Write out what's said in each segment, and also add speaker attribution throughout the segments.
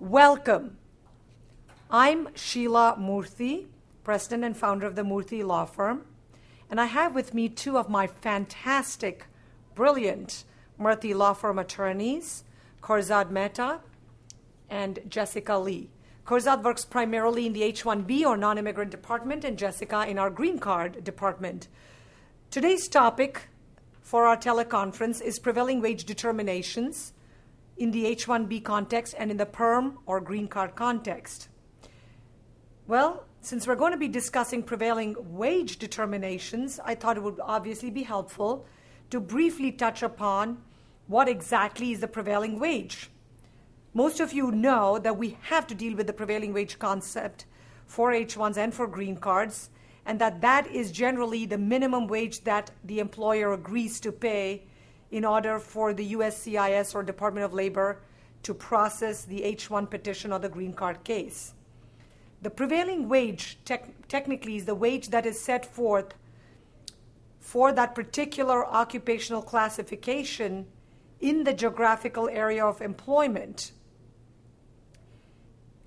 Speaker 1: Welcome. I'm Sheela Murthy, president and founder of the Murthy Law Firm, and I have with me two of my fantastic, brilliant Murthy Law Firm attorneys, Korzad Mehta and Jessica Lee. Korzad works primarily in the H 1B or non immigrant department, and Jessica in our green card department. Today's topic for our teleconference is prevailing wage determinations in the H 1B context and in the PERM or green card context. Well, since we're going to be discussing prevailing wage determinations, I thought it would obviously be helpful to briefly touch upon what exactly is the prevailing wage. Most of you know that we have to deal with the prevailing wage concept for H1s and for green cards, and that that is generally the minimum wage that the employer agrees to pay in order for the USCIS or Department of Labor to process the H1 petition or the green card case. The prevailing wage tec- technically is the wage that is set forth for that particular occupational classification in the geographical area of employment.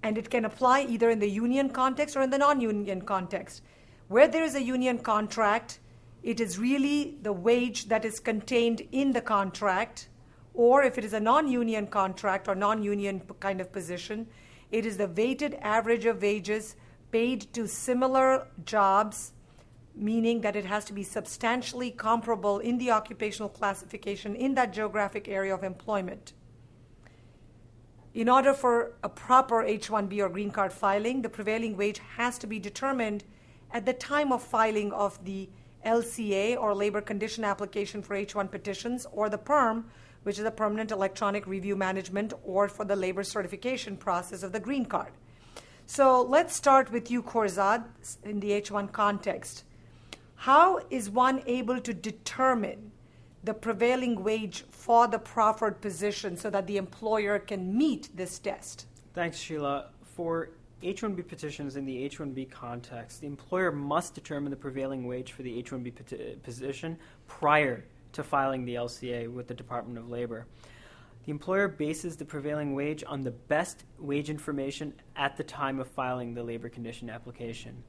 Speaker 1: And it can apply either in the union context or in the non union context. Where there is a union contract, it is really the wage that is contained in the contract, or if it is a non union contract or non union kind of position, it is the weighted average of wages paid to similar jobs, meaning that it has to be substantially comparable in the occupational classification in that geographic area of employment. In order for a proper H 1B or green card filing, the prevailing wage has to be determined at the time of filing of the LCA or labor condition application for H1 petitions, or the PERM, which is the permanent electronic review management, or for the labor certification process of the green card. So let's start with you, Korzad, in the H1 context. How is one able to determine the prevailing wage for the proffered position so that the employer can meet this test?
Speaker 2: Thanks, Sheela. For H-1B petitions in the H-1B context, the employer must determine the prevailing wage for the H-1B peti- position prior to filing the LCA with the Department of Labor. The employer bases the prevailing wage on the best wage information at the time of filing the labor condition application.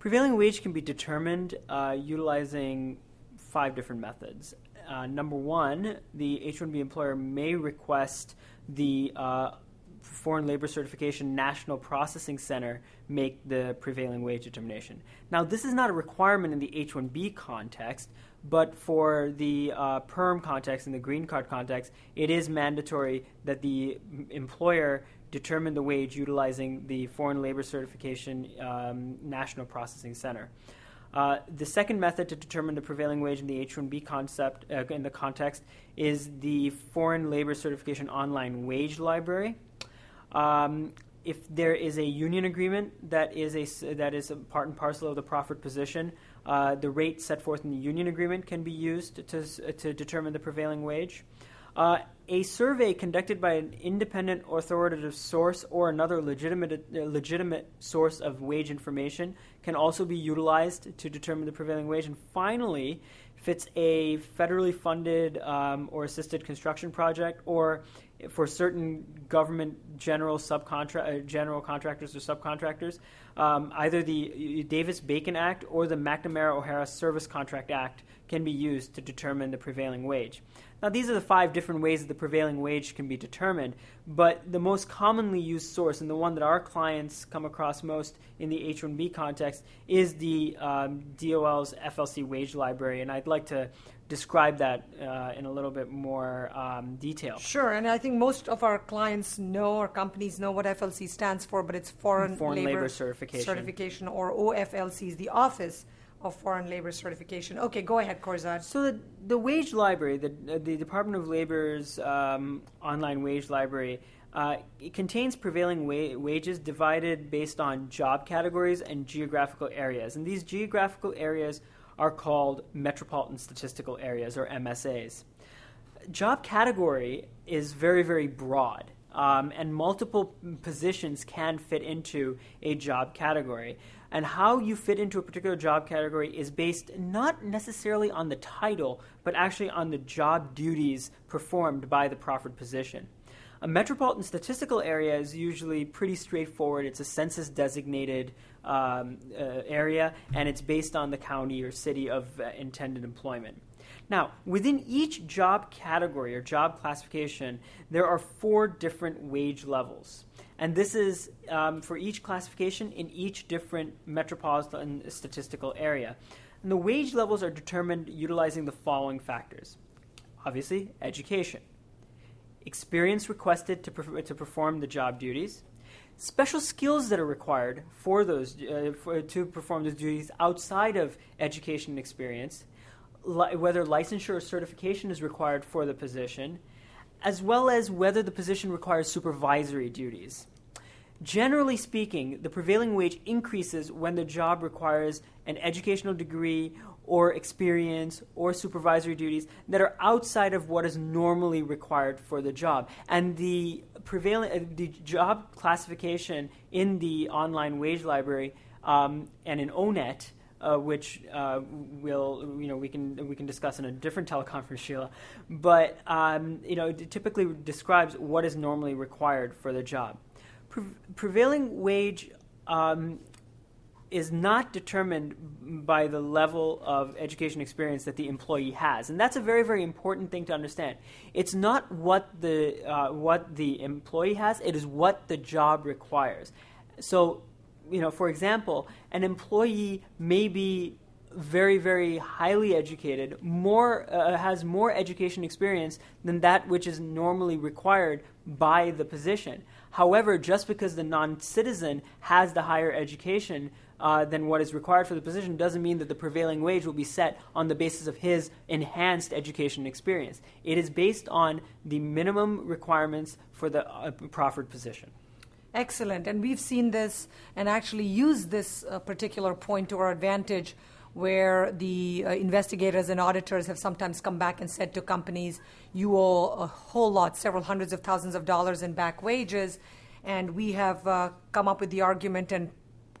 Speaker 2: Prevailing wage can be determined uh, utilizing five different methods. Uh, number one, the H 1B employer may request the uh, Foreign Labor Certification National Processing Center make the prevailing wage determination. Now, this is not a requirement in the H 1B context, but for the uh, PERM context and the green card context, it is mandatory that the employer determine the wage utilizing the Foreign Labor Certification um, National Processing Center. Uh, the second method to determine the prevailing wage in the H-1B concept uh, in the context is the Foreign Labor Certification Online Wage Library. Um, if there is a union agreement that is a that is a part and parcel of the proffered position, uh, the rate set forth in the union agreement can be used to to determine the prevailing wage. Uh, a survey conducted by an independent authoritative source or another legitimate uh, legitimate source of wage information can also be utilized to determine the prevailing wage. And finally, if it's a federally funded um, or assisted construction project or for certain government general subcontract uh, general contractors or subcontractors, um, either the Davis Bacon Act or the McNamara O'Hara Service Contract Act can be used to determine the prevailing wage. Now, these are the five different ways that the prevailing wage can be determined, but the most commonly used source, and the one that our clients come across most in the H 1B context, is the um, DOL's FLC wage library. And I'd like to describe that uh, in a little bit more um, detail.
Speaker 1: Sure, and I think most of our clients know or companies know what FLC stands for, but it's Foreign,
Speaker 2: Foreign
Speaker 1: Labor,
Speaker 2: Labor Certification.
Speaker 1: Certification, or OFLC is the Office of Foreign Labor Certification. Okay, go ahead, Korzad.
Speaker 2: So the, the wage library, the, the Department of Labor's um, online wage library, uh, it contains prevailing wa- wages divided based on job categories and geographical areas. And these geographical areas are called metropolitan statistical areas or MSAs. Job category is very, very broad. Um, and multiple positions can fit into a job category. And how you fit into a particular job category is based not necessarily on the title, but actually on the job duties performed by the proffered position. A metropolitan statistical area is usually pretty straightforward. It's a census designated um, uh, area, and it's based on the county or city of uh, intended employment. Now, within each job category or job classification, there are four different wage levels. And this is um, for each classification in each different metropolitan statistical area. And the wage levels are determined utilizing the following factors obviously, education, experience requested to, to perform the job duties, special skills that are required for those uh, for, to perform those duties outside of education and experience, li- whether licensure or certification is required for the position, as well as whether the position requires supervisory duties. Generally speaking, the prevailing wage increases when the job requires an educational degree or experience or supervisory duties that are outside of what is normally required for the job. And the prevailing uh, the job classification in the online wage library um, and in ONET. Uh, which uh, will you know we can we can discuss in a different teleconference, Sheela. But um, you know, typically describes what is normally required for the job pre- prevailing wage um, is not determined by the level of education experience that the employee has, and that's a very, very important thing to understand. It's not what the uh, what the employee has; it is what the job requires. So, you know, for example, an employee may be very, very highly educated, more uh, has more education experience than that which is normally required by the position. However, just because the non citizen has the higher education uh, than what is required for the position doesn't mean that the prevailing wage will be set on the basis of his enhanced education experience. It is based on the minimum requirements for the uh, proffered position.
Speaker 1: Excellent. And we've seen this and actually used this uh, particular point to our advantage where the uh, investigators and auditors have sometimes come back and said to companies, you owe a whole lot, several hundreds of thousands of dollars in back wages. And we have uh, come up with the argument and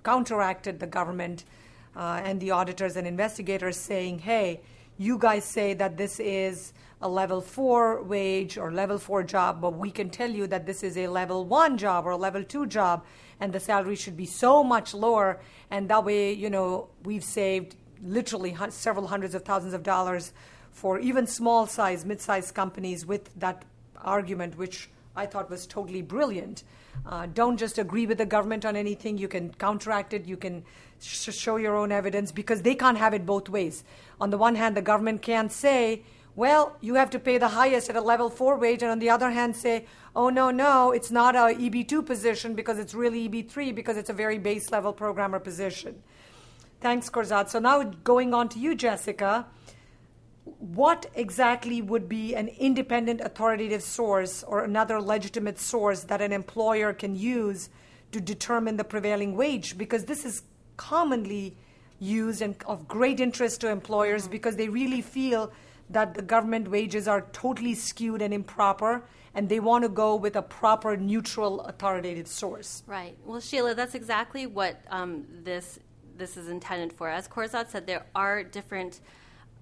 Speaker 1: counteracted the government uh, and the auditors and investigators saying, hey, you guys say that this is a level four wage or level four job, but we can tell you that this is a level one job or a level two job, and the salary should be so much lower. And that way, you know, we've saved literally several hundreds of thousands of dollars for even small size, mid sized companies with that argument, which I thought was totally brilliant. Uh, don't just agree with the government on anything. You can counteract it. You can sh- show your own evidence because they can't have it both ways. On the one hand, the government can't say, well, you have to pay the highest at a level four wage, and on the other hand, say, oh, no, no, it's not a EB2 position because it's really EB3 because it's a very base level programmer position. Thanks, Korzad. So now going on to you, Jessica. What exactly would be an independent authoritative source or another legitimate source that an employer can use to determine the prevailing wage? Because this is commonly used and of great interest to employers because they really feel that the government wages are totally skewed and improper and they want to go with a proper neutral authoritative source
Speaker 3: right well sheela that's exactly what um, this this is intended for. As Korzad said, there are different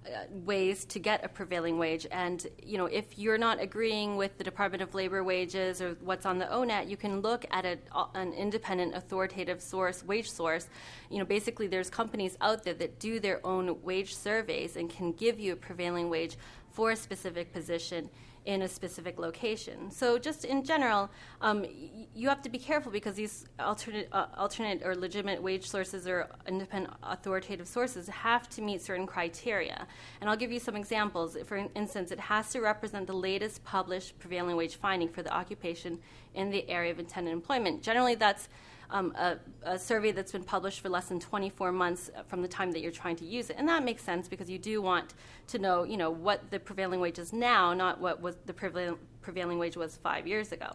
Speaker 3: Uh, ways to get a prevailing wage. And you know, if you're not agreeing with the Department of Labor wages or what's on the ONET, you can look at a, uh, an independent, authoritative source, wage source. You know, basically, there's companies out there that do their own wage surveys and can give you a prevailing wage for a specific position in a specific location. So, just in general, um, y- you have to be careful because these alternate, uh, alternate or legitimate wage sources or independent authoritative sources have to meet certain criteria. And I'll give you some examples. For instance, it has to represent the latest published prevailing wage finding for the occupation in the area of intended employment. Generally, that's um, a, a, survey that's been published for less than 24 months from the time that you're trying to use it. And that makes sense because you do want to know, you know, what the prevailing wage is now, not what was the prevail- prevailing wage was five years ago.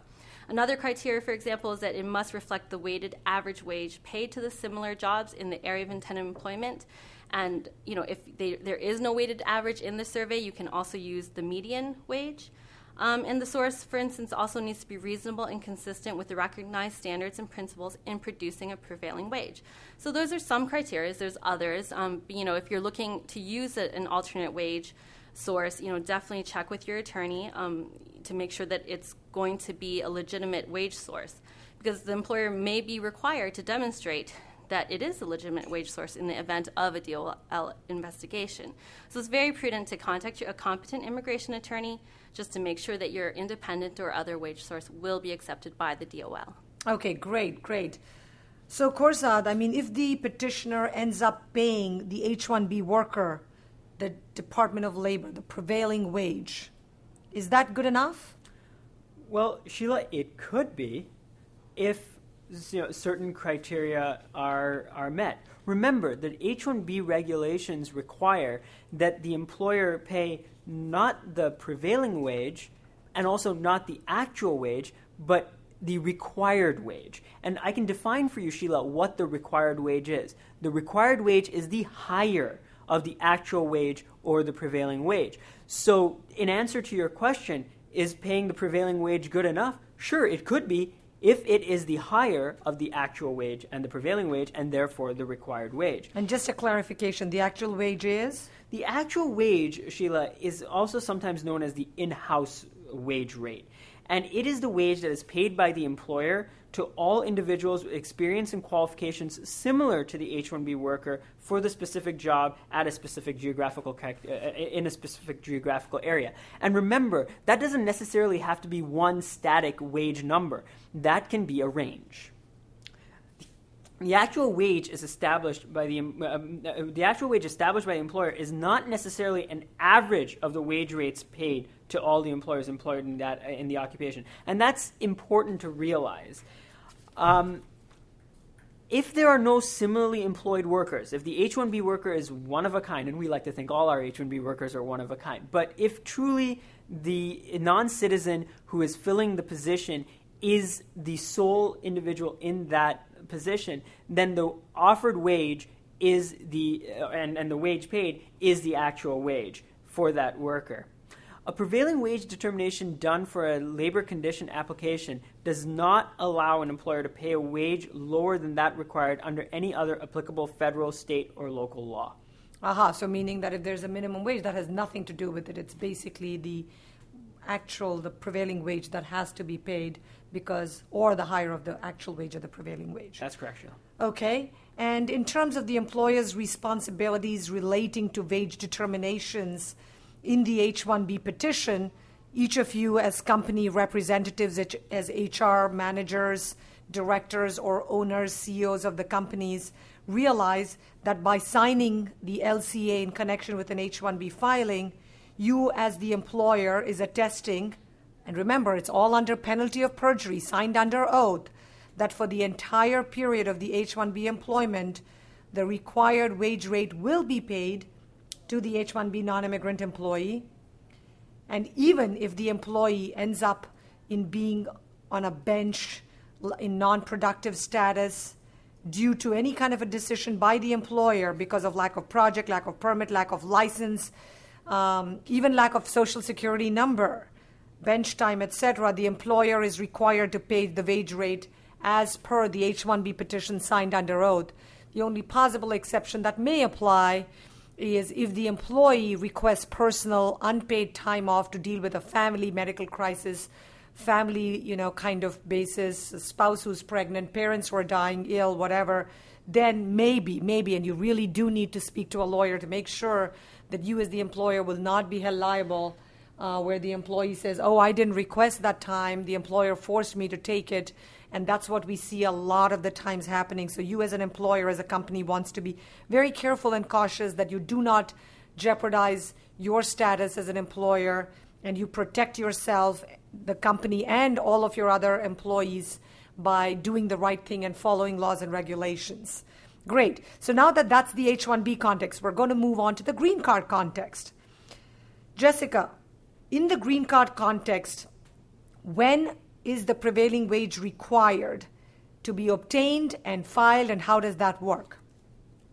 Speaker 3: Another criteria, for example, is that it must reflect the weighted average wage paid to the similar jobs in the area of intended employment. And you know, if they, there is no weighted average in the survey, you can also use the median wage. Um, and the source, for instance, also needs to be reasonable and consistent with the recognized standards and principles in producing a prevailing wage. So those are some criteria. There's others. Um, you know, if you're looking to use a, an alternate wage source, you know, definitely check with your attorney um, to make sure that it's going to be a legitimate wage source because the employer may be required to demonstrate that it is a legitimate wage source in the event of a DOL investigation. So it's very prudent to contact a competent immigration attorney just to make sure that your independent or other wage source will be accepted by the DOL.
Speaker 1: Okay, great, great. So, Korzad, I mean, if the petitioner ends up paying the H 1B worker, the Department of Labor, the prevailing wage, is that good enough?
Speaker 2: Well, Sheela, it could be if you know, certain criteria are, are met. Remember that H-1B regulations require that the employer pay not the prevailing wage and also not the actual wage, but the required wage. And I can define for you, Sheela, what the required wage is. The required wage is the higher of the actual wage or the prevailing wage. So, in answer to your question, is paying the prevailing wage good enough? Sure, it could be if it is the higher of the actual wage and the prevailing wage, and therefore the required wage.
Speaker 1: And just a clarification the actual wage is?
Speaker 2: The actual wage, Sheela, is also sometimes known as the in house wage rate. And it is the wage that is paid by the employer to all individuals with experience and qualifications similar to the H-1B worker for the specific job at a specific geographical uh, in a specific geographical area. And remember, that doesn't necessarily have to be one static wage number. That can be a range. The actual wage is established by the um, uh, the actual wage established by the employer is not necessarily an average of the wage rates paid to all the employers employed in that in the occupation, and that's important to realize. Um, if there are no similarly employed workers, if the H 1B worker is one of a kind, and we like to think all our H 1B workers are one of a kind, but if truly the non citizen who is filling the position is the sole individual in that position, then the offered wage is the, uh, and, and the wage paid is the actual wage for that worker. A prevailing wage determination done for a labor condition application does not allow an employer to pay a wage lower than that required under any other applicable federal, state, or local law.
Speaker 1: Aha, so meaning that if there's a minimum wage, that has nothing to do with it. It's basically the actual, the prevailing wage that has to be paid because, or the higher of the actual wage or the prevailing wage.
Speaker 2: That's correct, Sheela.
Speaker 1: Okay. And in terms of the employer's responsibilities relating to wage determinations, in the H 1B petition, each of you, as company representatives, as HR managers, directors, or owners, CEOs of the companies, realize that by signing the LCA in connection with an H 1B filing, you, as the employer, is attesting, and remember, it's all under penalty of perjury, signed under oath, that for the entire period of the H 1B employment, the required wage rate will be paid to the H 1B non immigrant employee. And even if the employee ends up in being on a bench in non productive status due to any kind of a decision by the employer because of lack of project, lack of permit, lack of license, um, even lack of social security number, bench time, etc., the employer is required to pay the wage rate as per the H 1B petition signed under oath. The only possible exception that may apply is if the employee requests personal unpaid time off to deal with a family medical crisis family you know kind of basis a spouse who's pregnant parents who are dying ill whatever then maybe maybe and you really do need to speak to a lawyer to make sure that you as the employer will not be held liable uh, where the employee says oh i didn't request that time the employer forced me to take it and that's what we see a lot of the times happening. So, you as an employer, as a company, wants to be very careful and cautious that you do not jeopardize your status as an employer and you protect yourself, the company, and all of your other employees by doing the right thing and following laws and regulations. Great. So now that that's the H 1B context, we're going to move on to the green card context. Jessica, in the green card context, when is the prevailing wage required to be obtained and filed, and how does that work?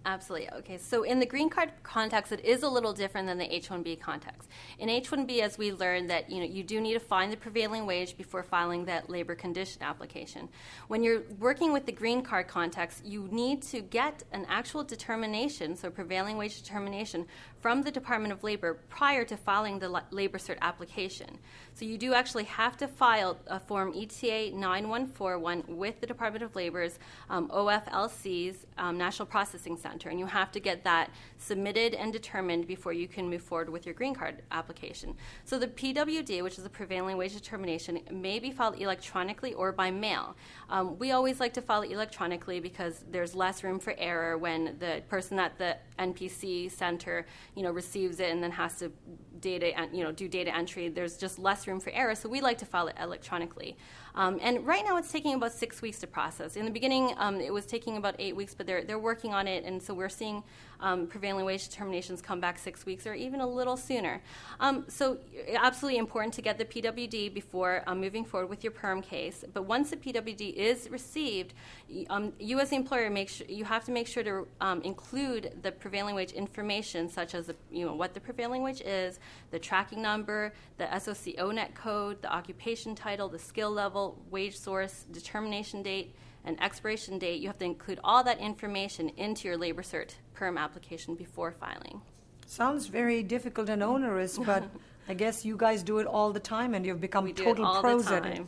Speaker 3: Absolutely. Okay, so in the green card context, it is a little different than the H-1B context. In H-1B, as we learned, that you know you do need to find the prevailing wage before filing that labor condition application. When you're working with the green card context, you need to get an actual determination, so prevailing wage determination, from the Department of Labor prior to filing the labor cert application. So you do actually have to file a form ETA 9141 with the Department of Labor's um, OFLC's um, National Processing Center, and you have to get that submitted and determined before you can move forward with your green card application. So the PWD, which is the prevailing wage determination, may be filed electronically or by mail. Um, we always like to file it electronically because there's less room for error when the person at the NPC center, you know, receives it and then has to data, you know, do data entry. There's just less room for error, so we like to file it electronically. Um, and right now, it's taking about six weeks to process. In the beginning, um, it was taking about eight weeks, but they're they're working on it, and so we're seeing um, prevailing wage determinations come back six weeks or even a little sooner. Um, so, absolutely important to get the PWD before um, moving forward with your perm case. But once the PWD is received, you um, as the employer, make sure, you have to make sure to um, include the prevailing wage information, such as the, you know what the prevailing wage is, the tracking number, the SOC ONET code, the occupation title, the skill level, wage source, determination date and expiration date, you have to include all that information into your labor cert perm application before filing.
Speaker 1: Sounds very difficult and onerous, but I guess you guys do it all the time and you've become
Speaker 3: we
Speaker 1: total pros at it.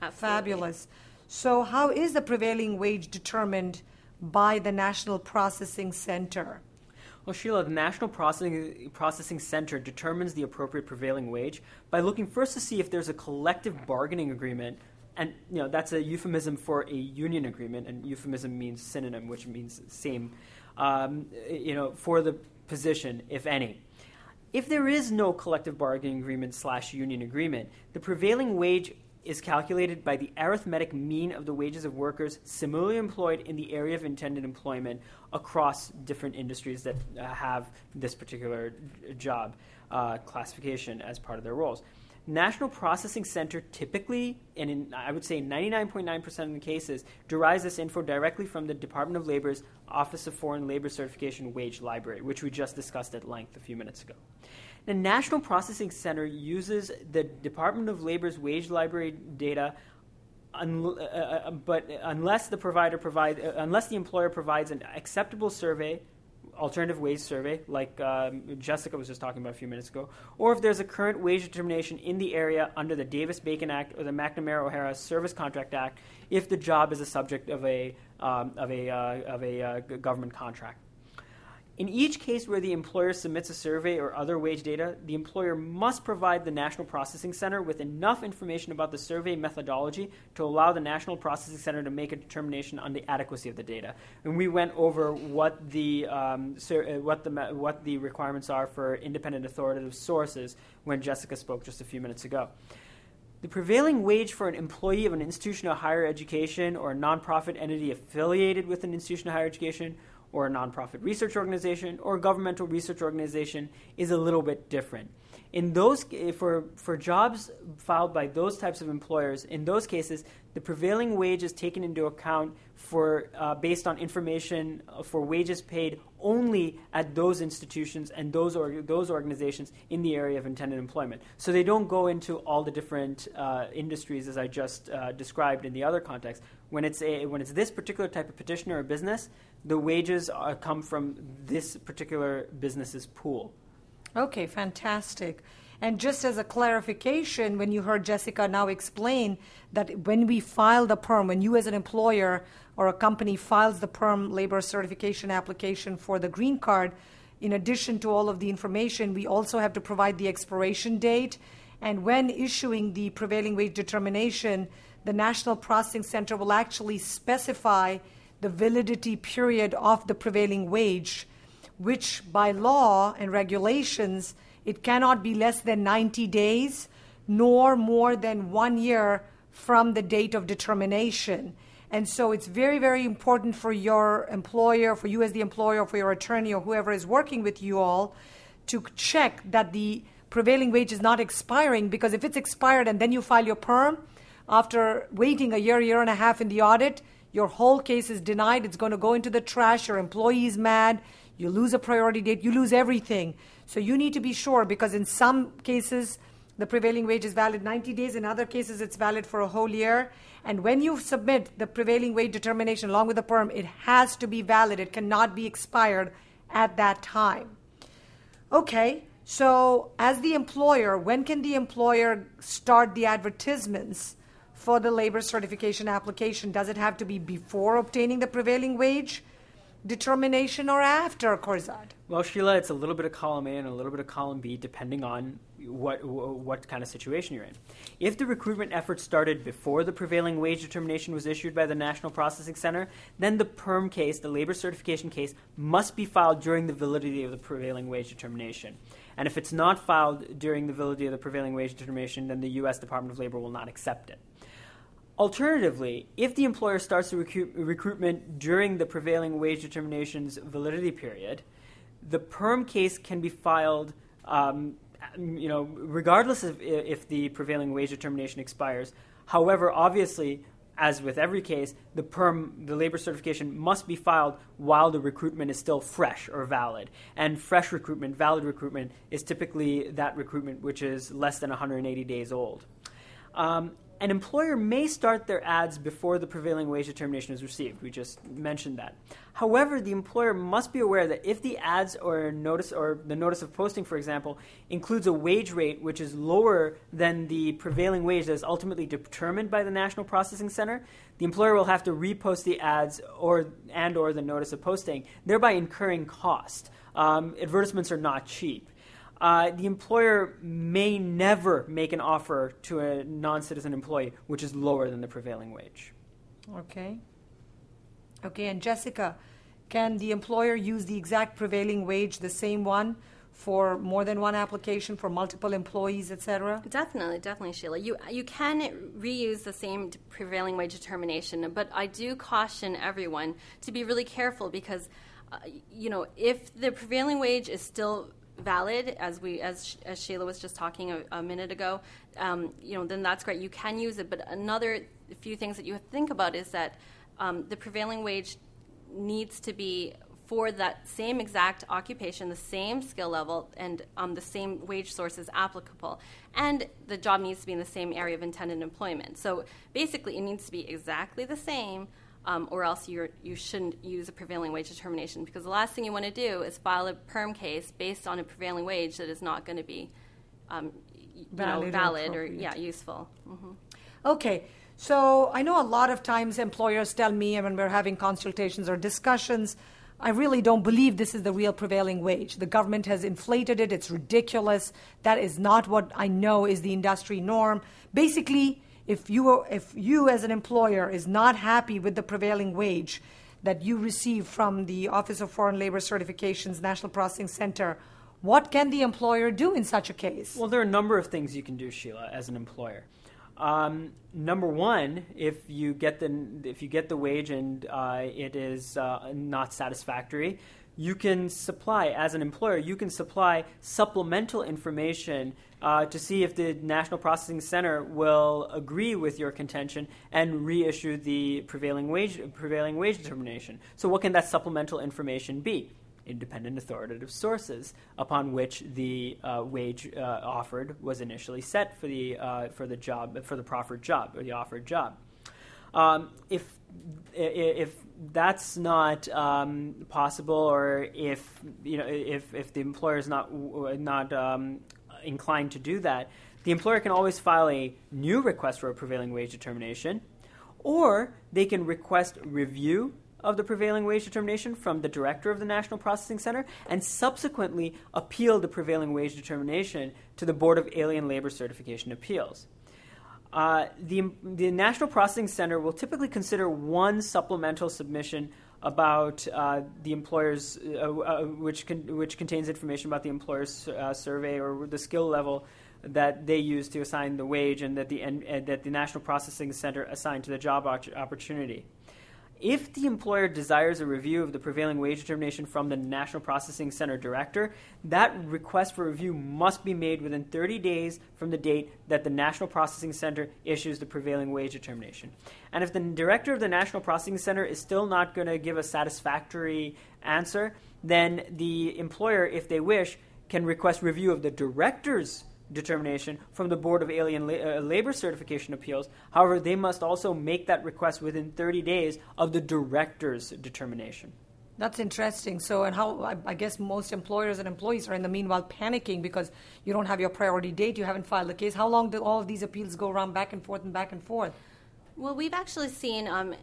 Speaker 3: Absolutely.
Speaker 1: Fabulous. So, how is the prevailing wage determined by the National Processing Center?
Speaker 2: Well, Sheela, the National Processing, Processing Center determines the appropriate prevailing wage by looking first to see if there's a collective bargaining agreement and you know that's a euphemism for a union agreement, and euphemism means synonym, which means same. Um, you know, for the position, if any. If there is no collective bargaining agreement slash union agreement, the prevailing wage is calculated by the arithmetic mean of the wages of workers similarly employed in the area of intended employment across different industries that uh, have this particular job uh, classification as part of their roles. National Processing Center typically, and in, I would say 99.9% of the cases, derives this info directly from the Department of Labor's Office of Foreign Labor Certification Wage Library, which we just discussed at length a few minutes ago. The National Processing Center uses the Department of Labor's Wage Library data Un, uh, uh, but unless the provider provide, uh, unless the employer provides an acceptable survey alternative wage survey, like um, Jessica was just talking about a few minutes ago, or if there's a current wage determination in the area under the Davis Bacon Act or the McNamara O'Hara Service Contract Act, if the job is a subject of a um, of a uh, of a uh, government contract. In each case where the employer submits a survey or other wage data, the employer must provide the National Processing Center with enough information about the survey methodology to allow the National Processing Center to make a determination on the adequacy of the data. And we went over what the, um, sur- uh, what the, what the requirements are for independent authoritative sources when Jessica spoke just a few minutes ago. The prevailing wage for an employee of an institution of higher education or a nonprofit entity affiliated with an institution of higher education or a nonprofit research organization or a governmental research organization is a little bit different. In those for for jobs filed by those types of employers, in those cases, the prevailing wage is taken into account for uh, based on information for wages paid only at those institutions and those or, those organizations in the area of intended employment. So they don't go into all the different uh, industries as I just uh, described in the other context. When it's a when it's this particular type of petitioner or business, the wages are, come from this particular business's pool.
Speaker 1: Okay, fantastic. And just as a clarification, when you heard Jessica now explain that when we file the perm, when you as an employer or a company files the perm labor certification application for the green card, in addition to all of the information, we also have to provide the expiration date. And when issuing the prevailing wage determination, the National Processing Center will actually specify the validity period of the prevailing wage, which by law and regulations, it cannot be less than 90 days nor more than one year from the date of determination. And so it's very, very important for your employer, for you as the employer, for your attorney, or whoever is working with you all to check that the prevailing wage is not expiring because if it's expired and then you file your perm, after waiting a year, year and a half in the audit, your whole case is denied. It's going to go into the trash. Your employee is mad. You lose a priority date. You lose everything. So you need to be sure because in some cases, the prevailing wage is valid 90 days. In other cases, it's valid for a whole year. And when you submit the prevailing wage determination along with the perm, it has to be valid. It cannot be expired at that time. Okay, so as the employer, when can the employer start the advertisements for the labor certification application? Does it have to be before obtaining the prevailing wage? determination or after Korzad?
Speaker 2: Well, Sheela, it's a little bit of column A and a little bit of column B, depending on what what kind of situation you're in. If the recruitment effort started before the prevailing wage determination was issued by the National Processing Center, then the PERM case, the labor certification case, must be filed during the validity of the prevailing wage determination. And if it's not filed during the validity of the prevailing wage determination, then the U.S. Department of Labor will not accept it. Alternatively, if the employer starts the recruit, recruitment during the prevailing wage determination's validity period, the perm case can be filed, um, you know, regardless of if the prevailing wage determination expires. However, obviously, as with every case, the perm, the labor certification must be filed while the recruitment is still fresh or valid. And fresh recruitment, valid recruitment, is typically that recruitment which is less than 180 days old. Um, an employer may start their ads before the prevailing wage determination is received. We just mentioned that. However, the employer must be aware that if the ads or notice or the notice of posting, for example, includes a wage rate which is lower than the prevailing wage that is ultimately determined by the National Processing Center, the employer will have to repost the ads or and or the notice of posting, thereby incurring cost. Um, advertisements are not cheap uh, the employer may never make an offer to a non citizen employee which is lower than the prevailing wage.
Speaker 1: Okay. Okay, and Jessica, can the employer use the exact prevailing wage, the same one, for more than one application for multiple employees, etc.?
Speaker 3: Definitely, definitely, Sheela. You you can reuse the same prevailing wage determination, but I do caution everyone to be really careful because, uh, you know, if the prevailing wage is still valid, as we as, as Sheela was just talking a, a minute ago, um, you know, then that's great. You can use it, but another few things that you have to think about is that um, the prevailing wage needs to be for that same exact occupation, the same skill level, and um, the same wage source is applicable. And the job needs to be in the same area of intended employment. So basically, it needs to be exactly the same um, or else you're, you shouldn't use a prevailing wage determination because the last thing you want to do is file a perm case based on a prevailing wage that is not going to be um, valid, know, valid or, or, yeah useful. Mm-hmm.
Speaker 1: Okay. So I know a lot of times employers tell me when we're having consultations or discussions, I really don't believe this is the real prevailing wage. The government has inflated it. It's ridiculous. That is not what I know is the industry norm. Basically, if you if you as an employer is not happy with the prevailing wage that you receive from the Office of Foreign Labor Certifications National Processing Center, what can the employer do in such a case?
Speaker 2: Well, there are a number of things you can do, Sheela, as an employer. Um, number one, if you get the if you get the wage and uh, it is uh, not satisfactory, you can supply, as an employer, you can supply supplemental information uh, to see if the National Processing Center will agree with your contention and reissue the prevailing wage, prevailing wage determination. So, what can that supplemental information be? Independent authoritative sources upon which the uh, wage uh, offered was initially set for the, uh, for the job, for the proffered job or the offered job. Um, if if that's not um, possible, or if you know if if the employer is not not um, inclined to do that, the employer can always file a new request for a prevailing wage determination, or they can request review of the prevailing wage determination from the director of the National Processing Center and subsequently appeal the prevailing wage determination to the Board of Alien Labor Certification Appeals. Uh, the, the National Processing Center will typically consider one supplemental submission about uh, the employer's, uh, uh, which, con- which contains information about the employer's uh, survey or the skill level that they use to assign the wage and that the, and, and that the National Processing Center assigned to the job opportunity. If the employer desires a review of the prevailing wage determination from the National Processing Center director, that request for review must be made within 30 days from the date that the National Processing Center issues the prevailing wage determination. And if the director of the National Processing Center is still not going to give a satisfactory answer, then the employer, if they wish, can request review of the director's determination from the Board of Alien La- uh, Labor Certification Appeals. However, they must also make that request within 30 days of the director's determination.
Speaker 1: That's interesting. So, and how I, I guess most employers and employees are in the meanwhile panicking because you don't have your priority date, you haven't filed the case. How long do all of these appeals go around back and forth and back and forth?
Speaker 3: Well, we've actually seen um,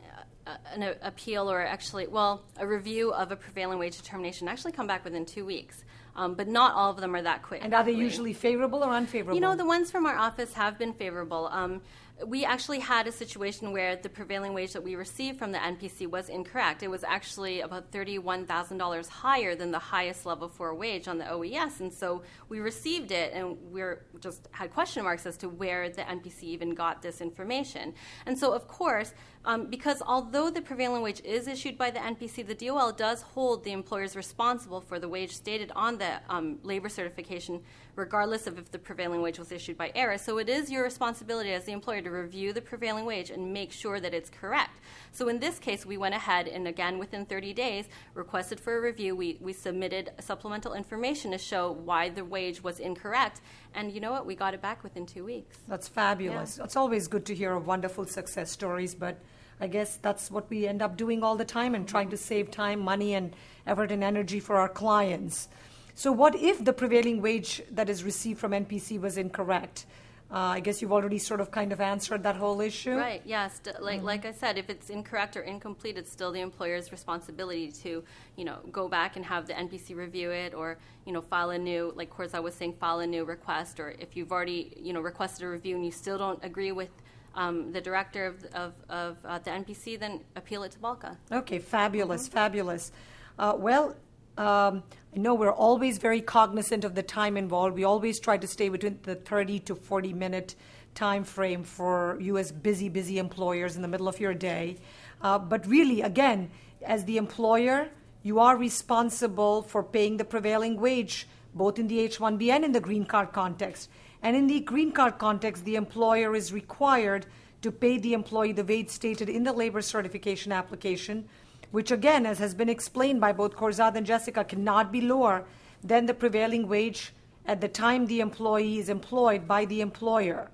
Speaker 3: an appeal or actually, well, a review of a prevailing wage determination actually come back within two weeks. Um, but not all of them are that quick.
Speaker 1: And are they usually favorable or unfavorable?
Speaker 3: You know, the ones from our office have been favorable. Um, we actually had a situation where the prevailing wage that we received from the NPC was incorrect. It was actually about $31,000 higher than the highest level for a wage on the OES. And so we received it and we just had question marks as to where the NPC even got this information. And so, of course, um, because although the prevailing wage is issued by the NPC, the DOL does hold the employers responsible for the wage stated on the um, labor certification, regardless of if the prevailing wage was issued by ERA. So it is your responsibility as the employer to review the prevailing wage and make sure that it's correct. So in this case, we went ahead and again within 30 days requested for a review. We, we submitted supplemental information to show why the wage was incorrect. And you know what? We got it back within two weeks.
Speaker 1: That's fabulous. Yeah. It's always good to hear of wonderful success stories, but I guess that's what we end up doing all the time and trying to save time, money, and effort and energy for our clients. So, what if the prevailing wage that is received from NPC was incorrect? Uh, I guess you've already sort of kind of answered that whole issue.
Speaker 3: Right. Yes. like mm-hmm. like I said, if it's incorrect or incomplete, it's still the employer's responsibility to you know go back and have the NPC review it, or you know file a new like Corza was saying, file a new request, or if you've already you know requested a review and you still don't agree with um, the director of, of, of uh, the NPC, then appeal it to BALCA.
Speaker 1: Okay, fabulous, mm-hmm. fabulous. Uh, well, um, I know we're always very cognizant of the time involved. We always try to stay within the 30 to 40 minute time frame for as busy, busy employers in the middle of your day. Uh, but really, again, as the employer, you are responsible for paying the prevailing wage, both in the H 1B and in the green card context. And in the green card context, the employer is required to pay the employee the wage stated in the labor certification application which again, as has been explained by both Korzad and Jessica, cannot be lower than the prevailing wage at the time the employee is employed by the employer.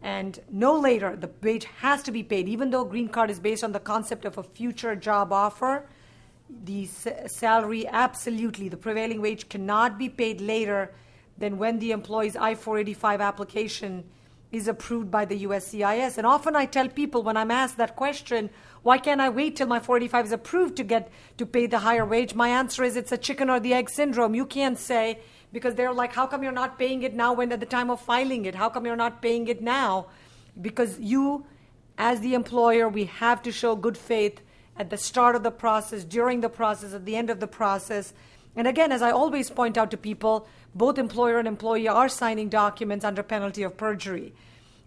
Speaker 1: And no later, the wage has to be paid, even though green card is based on the concept of a future job offer. The salary, absolutely, the prevailing wage cannot be paid later than when the employee's I 485 application is approved by the USCIS. And often I tell people when I'm asked that question, why can't I wait till my 45 is approved to get to pay the higher wage? My answer is it's a chicken or the egg syndrome. You can't say because they're like, how come you're not paying it now when at the time of filing it? How come you're not paying it now? Because you, as the employer, we have to show good faith at the start of the process, during the process, at the end of the process. And again, as I always point out to people, both employer and employee are signing documents under penalty of perjury.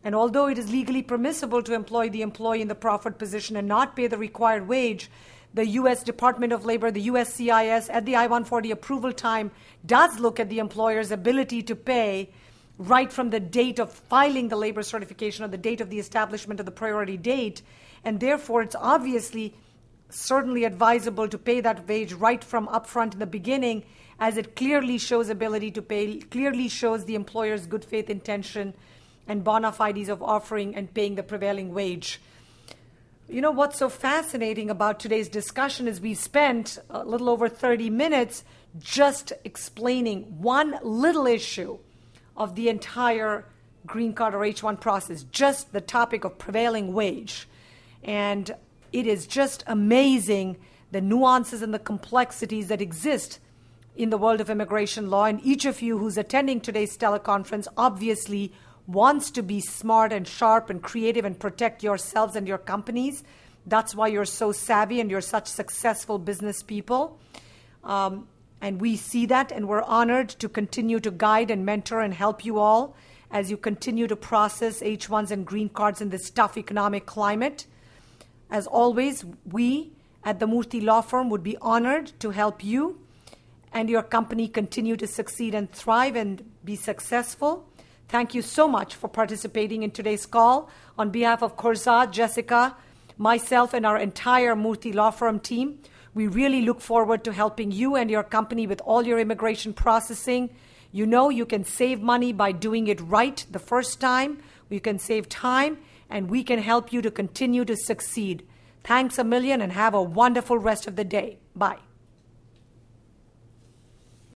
Speaker 1: And although it is legally permissible to employ the employee in the proffered position and not pay the required wage, the U.S. Department of Labor, the USCIS, at the I 140 approval time, does look at the employer's ability to pay right from the date of filing the labor certification or the date of the establishment of the priority date. And therefore, it's obviously certainly advisable to pay that wage right from upfront in the beginning, as it clearly shows ability to pay, clearly shows the employer's good faith intention and bona fides of offering and paying the prevailing wage. You know what's so fascinating about today's discussion is we spent a little over 30 minutes just explaining one little issue of the entire green card or H1 process, just the topic of prevailing wage. And it is just amazing the nuances and the complexities that exist in the world of immigration law. And each of you who's attending today's teleconference obviously wants to be smart and sharp and creative and protect yourselves and your companies. That's why you're so savvy and you're such successful business people. Um, and we see that, and we're honored to continue to guide and mentor and help you all as you continue to process H1s and green cards in this tough economic climate. As always, we at the Murthy Law Firm would be honored to help you and your company continue to succeed and thrive and be successful. Thank you so much for participating in today's call. On behalf of Korzad, Jessica, myself, and our entire Murthy Law Firm team, we really look forward to helping you and your company with all your immigration processing. You know you can save money by doing it right the first time. You can save time, and we can help you to continue to succeed. Thanks a million and have a wonderful rest of the day. Bye.